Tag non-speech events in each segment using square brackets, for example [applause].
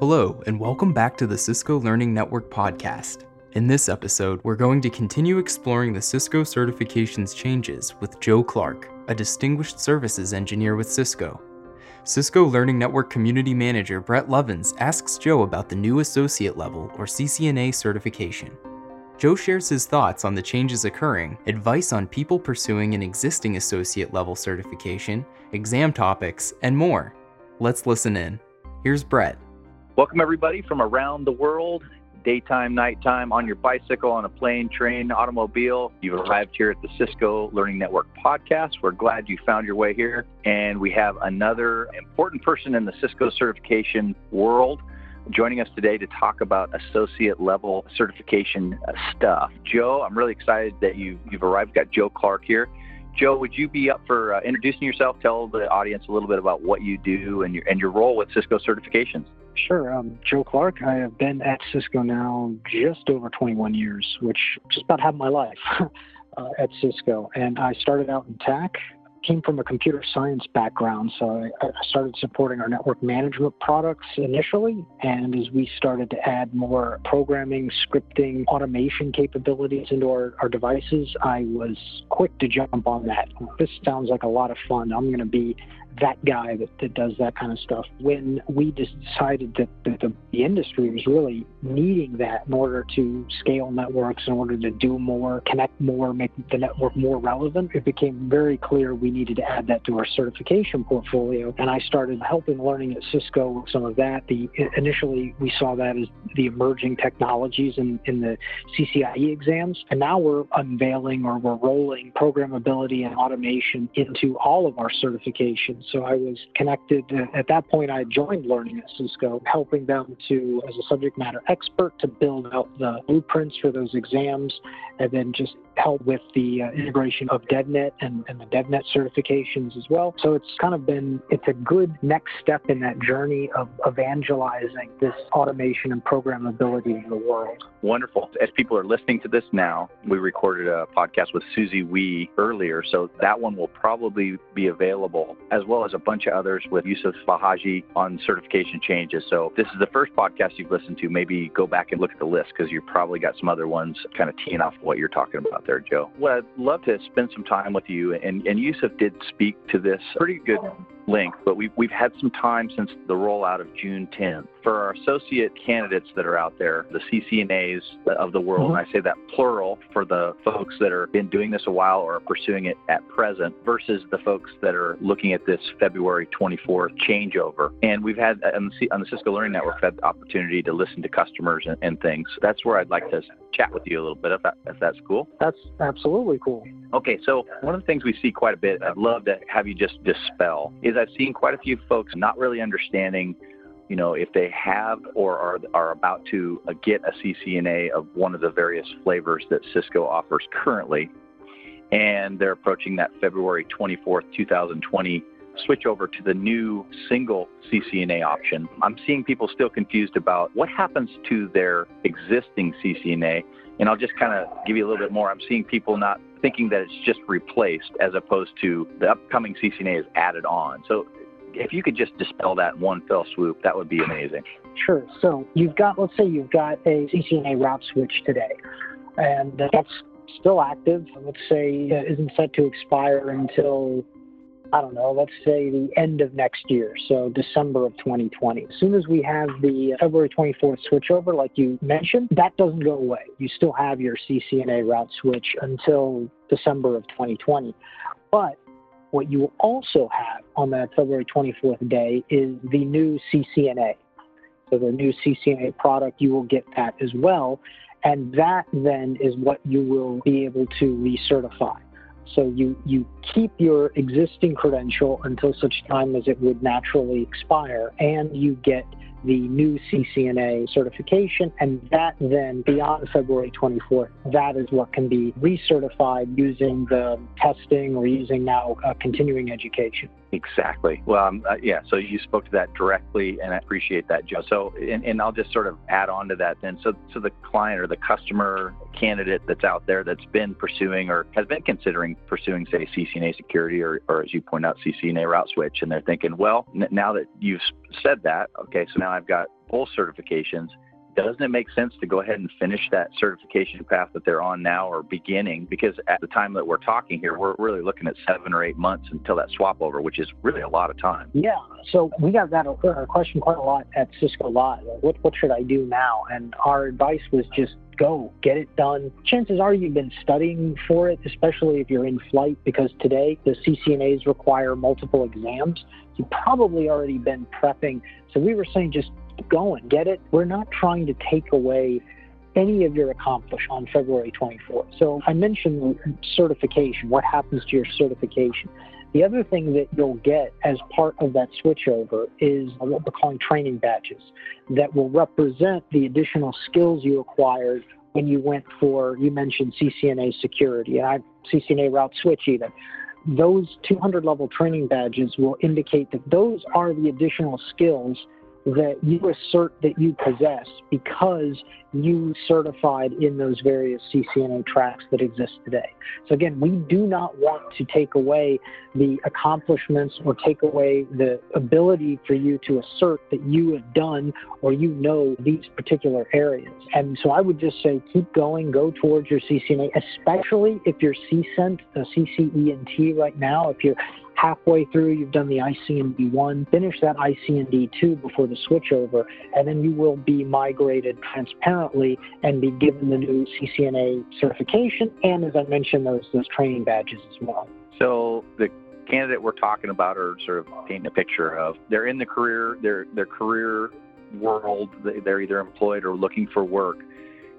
Hello, and welcome back to the Cisco Learning Network podcast. In this episode, we're going to continue exploring the Cisco certifications changes with Joe Clarke, a distinguished services engineer with Cisco. Cisco Learning Network Community Manager Brett Lovins asks Joe about the new Associate Level or CCNA certification. Joe shares his thoughts on the changes occurring, advice on people pursuing an existing associate level certification, exam topics, and more. Let's listen in. Here's Brett. Welcome, everybody, from around the world daytime, nighttime, on your bicycle, on a plane, train, automobile. You've arrived here at the Cisco Learning Network podcast. We're glad you found your way here. And we have another important person in the Cisco certification world joining us today to talk about associate level certification uh, stuff. Joe, I'm really excited that you, you've arrived. We've got Joe Clarke here. Joe, would you be up for uh, introducing yourself? Tell the audience a little bit about what you do and your, and your role with Cisco certifications. Sure. Um, Joe Clarke. I have been at Cisco now just over 21 years, which just about half my life [laughs] uh, at Cisco. And I started out in tech, came from a computer science background, so I, I, started supporting our network management products initially. And as we started to add more programming, scripting, automation capabilities into our, our devices, I was quick to jump on that. This sounds like a lot of fun. I'm going to be that guy that, that does that kind of stuff. When we decided that, that the, the industry was really needing that in order to scale networks, in order to do more, connect more, make the network more relevant, it became very clear we needed to add that to our certification portfolio. And I started helping learning at Cisco some of that. The initially we saw that as the emerging technologies in, in the CCIE exams, and now we're unveiling or we're rolling programmability and automation into all of our So I was connected. At that point, I joined Learning at Cisco, helping them to, as a subject matter expert, to build out the blueprints for those exams, and then just help with the uh, integration of DevNet and, and the DevNet certifications as well. So it's kind of been, it's a good next step in that journey of evangelizing this automation and programmability in the world. Wonderful. As people are listening to this now, we recorded a podcast with Susie Wee earlier, so that one will probably be available, as well as a bunch of others with Yusuf Bhaiji on certification changes. So this is the first podcast you've listened to, maybe go back and look at the list because you've probably got some other ones kind of teeing off what you're talking about there, Joe. Well, I'd love to spend some time with you, and, and Yusuf did speak to this pretty good length, but we've, we've had some time since the rollout of June 10th. For our associate candidates that are out there, the CCNAs of the world, mm-hmm. and I say that plural for the folks that are been doing this a while or are pursuing it at present versus the folks that are looking at this February 24th changeover. And we've had on the, on the Cisco Learning Network had the opportunity to listen to customers and, and things. That's where I'd like to chat with you a little bit if, that, if that's cool. That's absolutely cool. Okay, so one of the things we see quite a bit, I'd love to have you just dispel, is I've seen quite a few folks not really understanding, you know, if they have or are, are about to uh, get a CCNA of one of the various flavors that Cisco offers currently, and they're approaching that February 24th, 2020 switch over to the new single CCNA option. I'm seeing people still confused about what happens to their existing CCNA. And I'll just kind of give you a little bit more. I'm seeing people not thinking that it's just replaced as opposed to the upcoming CCNA is added on. So if you could just dispel that one fell swoop, that would be amazing. Sure. So you've got, let's say you've got a CCNA route switch today, and that's still active. Let's say uh, isn't set to expire until I don't know, let's say the end of next year, so December of 2020. As soon as we have the February 24th switchover, like you mentioned, that doesn't go away. You still have your CCNA route switch until December of 2020. But what you will also have on that February 24th day is the new CCNA. So the new CCNA product, you will get that as well. And that then is what you will be able to recertify. So you, you keep your existing credential until such time as it would naturally expire, and you get the new CCNA certification, and that then beyond February 24th, that is what can be recertified using the testing or using now uh, continuing education. Exactly. Well, um, uh, yeah. So you spoke to that directly, and I appreciate that, Joe. So, and, and I'll just sort of add on to that then. So, so the client or the customer candidate that's out there that's been pursuing or has been considering pursuing, say, CCNA security or, or as you point out, CCNA route switch, and they're thinking, well, n- now that you've said that, okay, so now I've got both certifications doesn't it make sense to go ahead and finish that certification path that they're on now or beginning? Because at the time that we're talking here, we're really looking at seven or eight months until that swap over, which is really a lot of time. Yeah. So we got that uh, question quite a lot at Cisco Live. What, what should I do now? And our advice was just go, get it done. Chances are you've been studying for it, especially if you're in flight, because today the CCNAs require multiple exams. You've probably already been prepping. So we were saying just go and Get it? We're not trying to take away any of your accomplishment on February 24th. So I mentioned certification. What happens to your certification? The other thing that you'll get as part of that switchover is what we're calling training badges that will represent the additional skills you acquired when you went for, you mentioned CCNA security, and I CCNA route switch even. Those 200 level training badges will indicate that those are the additional skills that you assert that you possess because you certified in those various CCNA tracks that exist today. So again, we do not want to take away the accomplishments or take away the ability for you to assert that you have done or you know these particular areas. And so I would just say keep going, go towards your CCNA, especially if you're CCENT, CCENT right now, if you're halfway through, you've done the ICND 1, finish that ICND 2 before the switchover, and then you will be migrated transparently and be given the new CCNA certification, and as I mentioned, those, those training badges as well. So the candidate we're talking about or sort of painting a picture of, they're in the career, their their career world, they're either employed or looking for work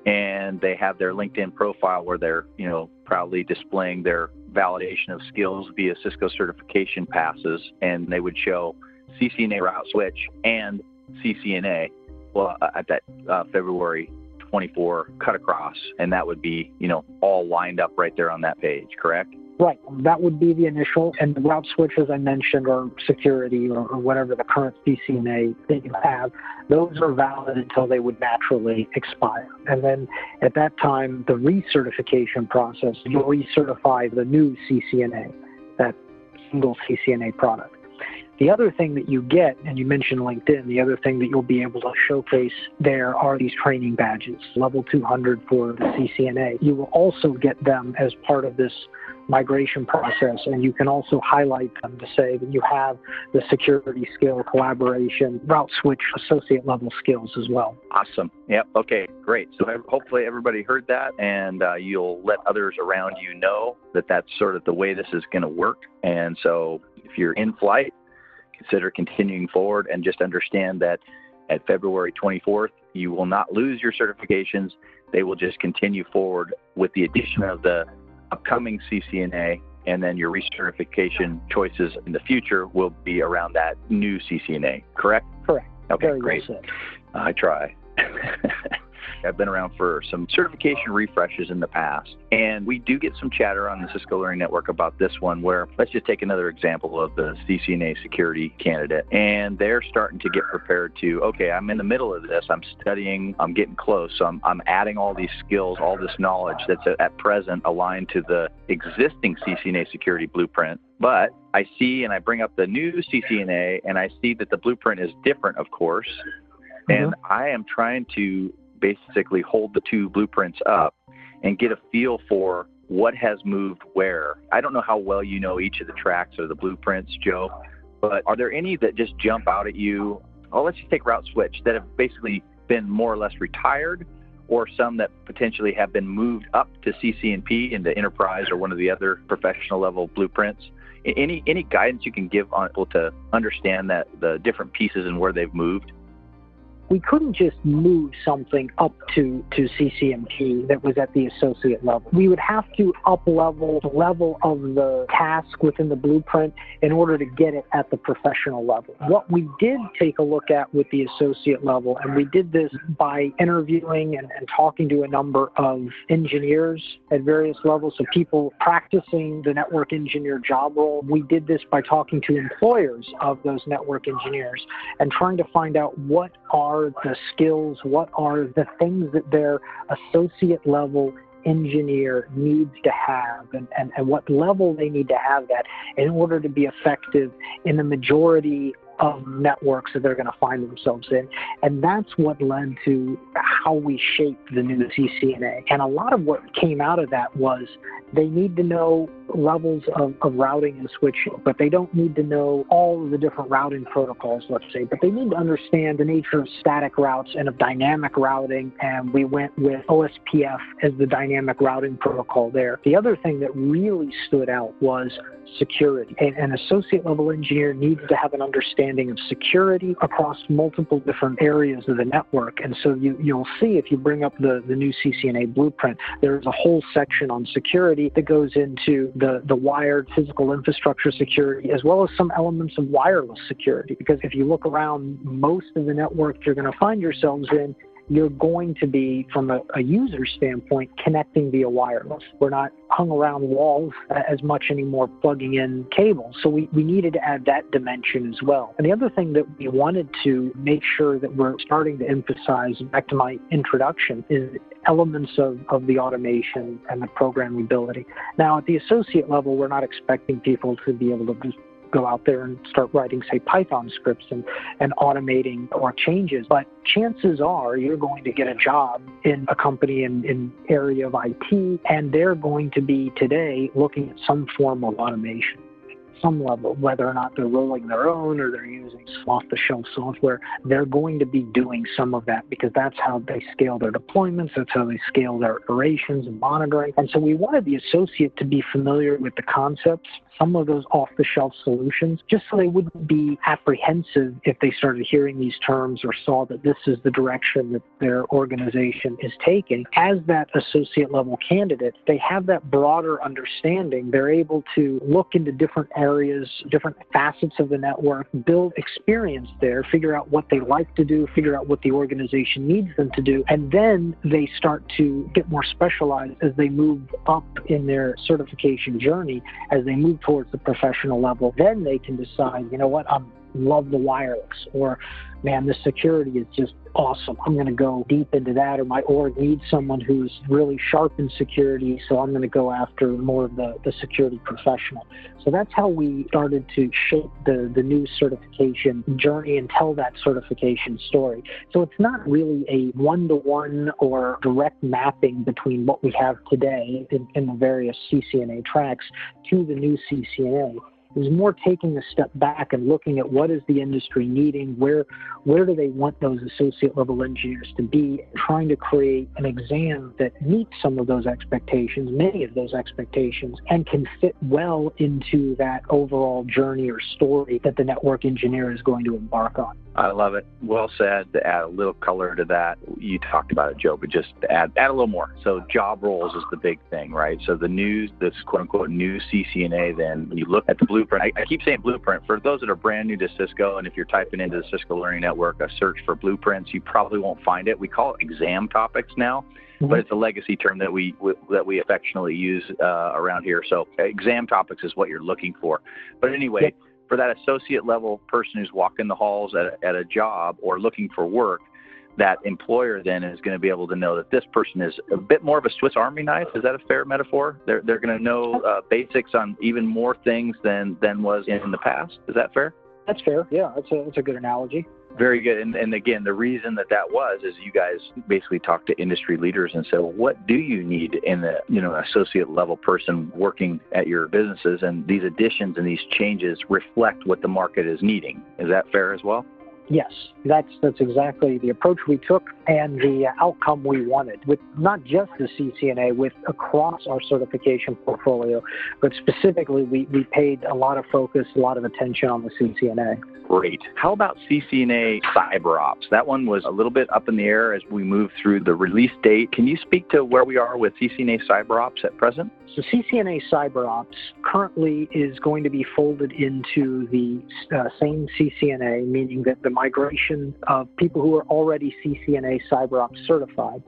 and they have their LinkedIn profile where they're, you know, proudly displaying their validation of skills via Cisco certification passes, and they would show CCNA route switch and CCNA. Well, at that uh, February 24 cut across, and that would be, you know, all lined up right there on that page, correct? Right. That would be the initial. And the route switch, as I mentioned, or security or, or, whatever the current CCNA that you have, those are valid until they would naturally expire. And then at that time, the recertification process, you'll recertify the new CCNA, that single CCNA product. The other thing that you get, and you mentioned LinkedIn, the other thing that you'll be able to showcase there are these training badges, level 200 for the CCNA. You will also get them as part of this migration process, and you can also highlight them to say that you have the security skill, collaboration, route switch, associate level skills as well. Awesome. Yep. Okay. Great. So hopefully everybody heard that, and uh, you'll let others around you know that that's sort of the way this is going to work. And so if you're in flight, consider continuing forward and just understand that at February 24th, you will not lose your certifications. They will just continue forward with the addition of the upcoming CCNA, and then your recertification choices in the future will be around that new CCNA, correct? Correct. Okay, Very great. Well I try. [laughs] I've been around for some certification refreshes in the past, and we do get some chatter on the Cisco Learning Network about this one. Where let's just take another example of the CCNA security candidate, and they're starting to get prepared to. Okay, I'm in the middle of this. I'm studying. I'm getting close. So I'm, I'm adding all these skills, all this knowledge that's at present aligned to the existing CCNA security blueprint. But I see and I bring up the new CCNA, and I see that the blueprint is different, of course. And mm-hmm. I am trying to basically hold the two blueprints up and get a feel for what has moved where. I don't know how well you know each of the tracks or the blueprints, Joe, but are there any that just jump out at you? Oh, let's just take route switch that have basically been more or less retired, or some that potentially have been moved up to CCNP into enterprise or one of the other professional level blueprints. Any any guidance you can give on people to understand that the different pieces and where they've moved? We couldn't just move something up to, to CCNP that was at the associate level. We would have to up level the level of the task within the blueprint in order to get it at the professional level. What we did take a look at with the associate level, and we did this by interviewing and, and talking to a number of engineers at various levels, so people practicing the network engineer job role. We did this by talking to employers of those network engineers and trying to find out what are are the skills, what are the things that their associate level engineer needs to have and, and, and what level they need to have that in order to be effective in the majority of networks that they're going to find themselves in. And that's what led to how we shaped the new CCNA. And a lot of what came out of that was they need to know levels of, of routing and switching, but they don't need to know all of the different routing protocols, let's say, but they need to understand the nature of static routes and of dynamic routing. And we went with OSPF as the dynamic routing protocol there. The other thing that really stood out was security. An associate level engineer needs to have an understanding of security across multiple different areas of the network. And so you, you'll see if you bring up the, the new CCNA blueprint, there's a whole section on security that goes into the, the wired physical infrastructure security as well as some elements of wireless security. Because if you look around most of the network you're going to find yourselves in, you're going to be, from a, a, user standpoint, connecting via wireless. We're not hung around walls uh, as much anymore plugging in cables. So we, we needed to add that dimension as well. And the other thing that we wanted to make sure that we're starting to emphasize, back to my introduction, is elements of, of the automation and the programmability. Now, at the associate level, we're not expecting people to be able to just go out there and start writing, say, Python scripts and, and automating or changes. But chances are you're going to get a job in a company in, in area of IT, and they're going to be today looking at some form of automation some level, whether or not they're rolling their own or they're using off the shelf software, they're going to be doing some of that because that's how they scale their deployments, that's how they scale their operations and monitoring. And so we wanted the associate to be familiar with the concepts some of those off the shelf solutions just so they wouldn't be apprehensive if they started hearing these terms or saw that this is the direction that their organization is taking. As that associate level candidate, they have that broader understanding. They're able to look into different areas, different facets of the network, build experience there, figure out what they like to do, figure out what the organization needs them to do, and then they start to get more specialized as they move up in their certification journey, as they move towards the professional level, then they can decide, you know what, I love the wireless, or man, the security is just awesome. I'm going to go deep into that, or my org needs someone who's really sharp in security, so I'm going to go after more of the, the security professional. So that's how we started to shape the, the new certification journey and tell that certification story. So it's not really a one to one or direct mapping between what we have today in, in the various CCNA tracks to the new CCNA is more taking a step back and looking at what is the industry needing, where where do they want those associate level engineers to be, trying to create an exam that meets some of those expectations, many of those expectations, and can fit well into that overall journey or story that the network engineer is going to embark on. I love it. Well said. To add a little color to that, you talked about it, Joe, but just add add a little more. So job roles is the big thing, right? So the new, this quote unquote new CCNA, then when you look at the blueprint, I, I keep saying blueprint for those that are brand new to Cisco, and if you're typing into the Cisco Learning Network a search for blueprints, you probably won't find it. We call it exam topics now. Mm-hmm. But it's a legacy term that we that we affectionately use uh, around here. So exam topics is what you're looking for. But anyway, yep for that associate level person who's walking the halls at, at a job or looking for work, that employer then is going to be able to know that this person is a bit more of a Swiss Army knife. Is that a fair metaphor? They're they're going to know uh, basics on even more things than than was in the past. Is that fair? That's fair. Yeah, that's a that's a good analogy. Very good. And, and again, the reason that that was is you guys basically talked to industry leaders and said, well, what do you need in the you know associate level person working at your businesses? And these additions and these changes reflect what the market is needing. Is that fair as well? Yes, that's that's exactly the approach we took and the outcome we wanted with not just the CCNA, with across our certification portfolio, but specifically we, we paid a lot of focus, a lot of attention on the CCNA. Great. How about CCNA CyberOps? That one was a little bit up in the air as we move through the release date. Can you speak to where we are with CCNA CyberOps at present? So CCNA CyberOps currently is going to be folded into the uh, same CCNA, meaning that the migration of people who are already CCNA CyberOps certified,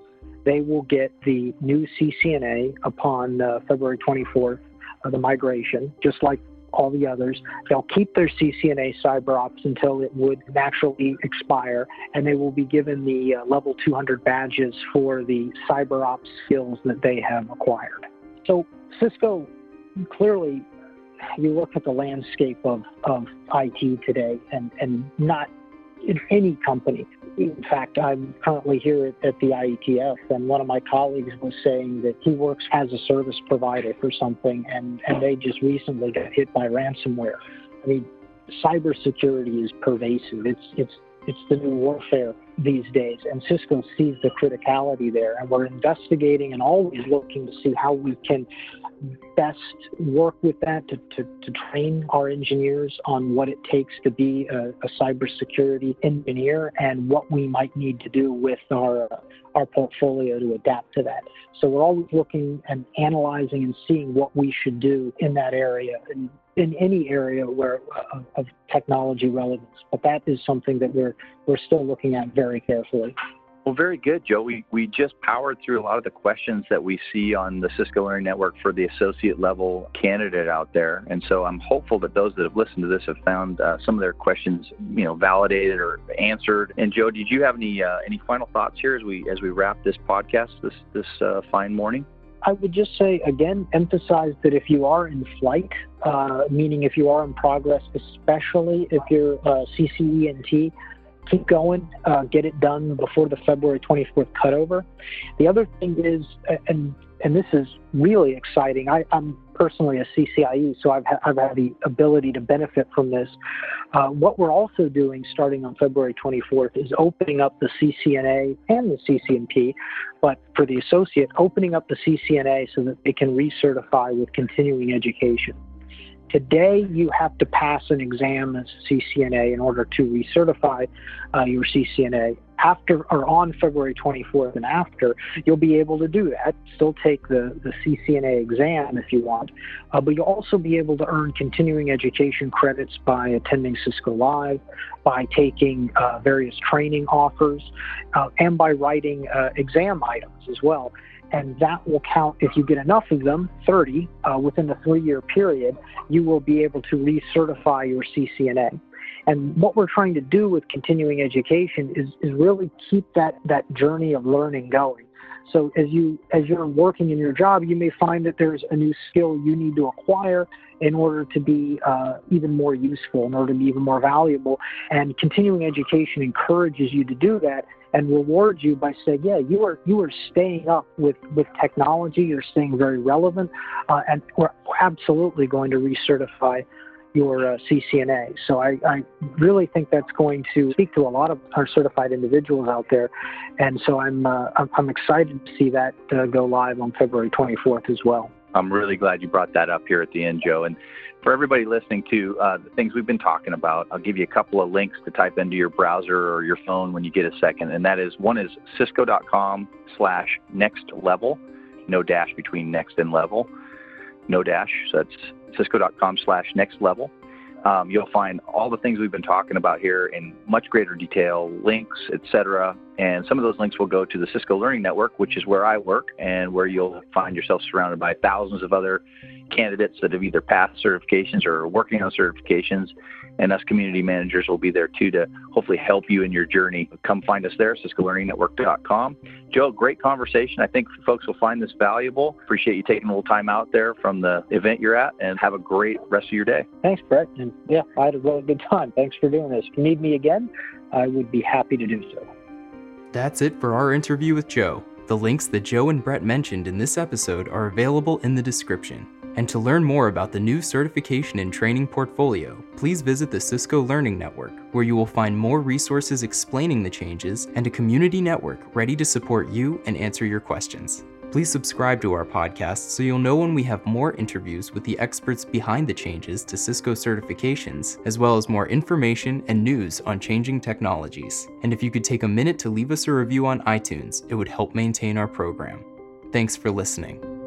they will get the new CCNA upon uh, February 24th, uh, the migration, just like all the others. They'll keep their CCNA CyberOps until it would naturally expire, and they will be given the uh, level 200 badges for the CyberOps skills that they have acquired. So Cisco clearly you look at the landscape of, of IT today and, and not in any company. In fact, I'm currently here at, at the IETF, and one of my colleagues was saying that he works as a service provider for something, and, and they just recently got hit by ransomware. I mean, cybersecurity is pervasive. It's it's it's the new warfare these days, and Cisco sees the criticality there, and we're investigating and always looking to see how we can best work with that to, to, to train our engineers on what it takes to be a, a cybersecurity engineer and what we might need to do with our our portfolio to adapt to that. So we're always looking and analyzing and seeing what we should do in that area and in any area where uh, of technology relevance. But that is something that we're we're still looking at very carefully. Well, very good, Joe. We, we just powered through a lot of the questions that we see on the Cisco Learning Network for the associate level candidate out there. And so I'm hopeful that those that have listened to this have found uh, some of their questions, you know, validated or answered. And Joe, did you have any uh, any final thoughts here as we as we wrap this podcast this this uh, fine morning? I would just say again, emphasize that if you are in flight, uh, meaning if you are in progress, especially if you're uh, CCENT, keep going, uh, get it done before the February 24th cutover. The other thing is, and and this is really exciting. I, am personally a CCIE, so I've, ha- I've had the ability to benefit from this. Uh, what we're also doing starting on February 24th is opening up the CCNA and the CCNP, but for the associate, opening up the CCNA so that they can recertify with continuing education. Today, you have to pass an exam as CCNA in order to recertify uh, your CCNA. After or on February 24th and after, you'll be able to do that. Still take the, the CCNA exam if you want, uh, but you'll also be able to earn continuing education credits by attending Cisco Live, by taking uh, various training offers, uh, and by writing uh, exam items as well and that will count if you get enough of them 30 uh, within the three year period you will be able to recertify your ccna and what we're trying to do with continuing education is, is really keep that, that journey of learning going so as you as you're working in your job you may find that there's a new skill you need to acquire in order to be uh, even more useful in order to be even more valuable and continuing education encourages you to do that and rewards you by saying, yeah, you are you are staying up with with technology. You're staying very relevant, uh, and we're absolutely going to recertify your uh, CCNA. So I, I, really think that's going to speak to a lot of our certified individuals out there, and so I'm uh, I'm, excited to see that uh, go live on February 24th as well. I'm really glad you brought that up here at the end, Joe. And for everybody listening to uh, the things we've been talking about, I'll give you a couple of links to type into your browser or your phone when you get a second. And that is one is cisco.com slash next level, no dash between next and level, no dash. So that's cisco.com slash next level. Um, you'll find all the things we've been talking about here in much greater detail, links, etc. And some of those links will go to the Cisco Learning Network, which is where I work and where you'll find yourself surrounded by thousands of other candidates that have either passed certifications or are working on certifications. And us community managers will be there too to hopefully help you in your journey. Come find us there, CiscoLearningNetwork.com. Joe, great conversation. I think folks will find this valuable. Appreciate you taking a little time out there from the event you're at and have a great rest of your day. Thanks, Brett. And yeah, I had a really good time. Thanks for doing this. If you need me again, I would be happy to do so. That's it for our interview with Joe. The links that Joe and Brett mentioned in this episode are available in the description. And to learn more about the new certification and training portfolio, please visit the Cisco Learning Network, where you will find more resources explaining the changes and a community network ready to support you and answer your questions. Please subscribe to our podcast so you'll know when we have more interviews with the experts behind the changes to Cisco certifications, as well as more information and news on changing technologies. And if you could take a minute to leave us a review on iTunes, it would help maintain our program. Thanks for listening.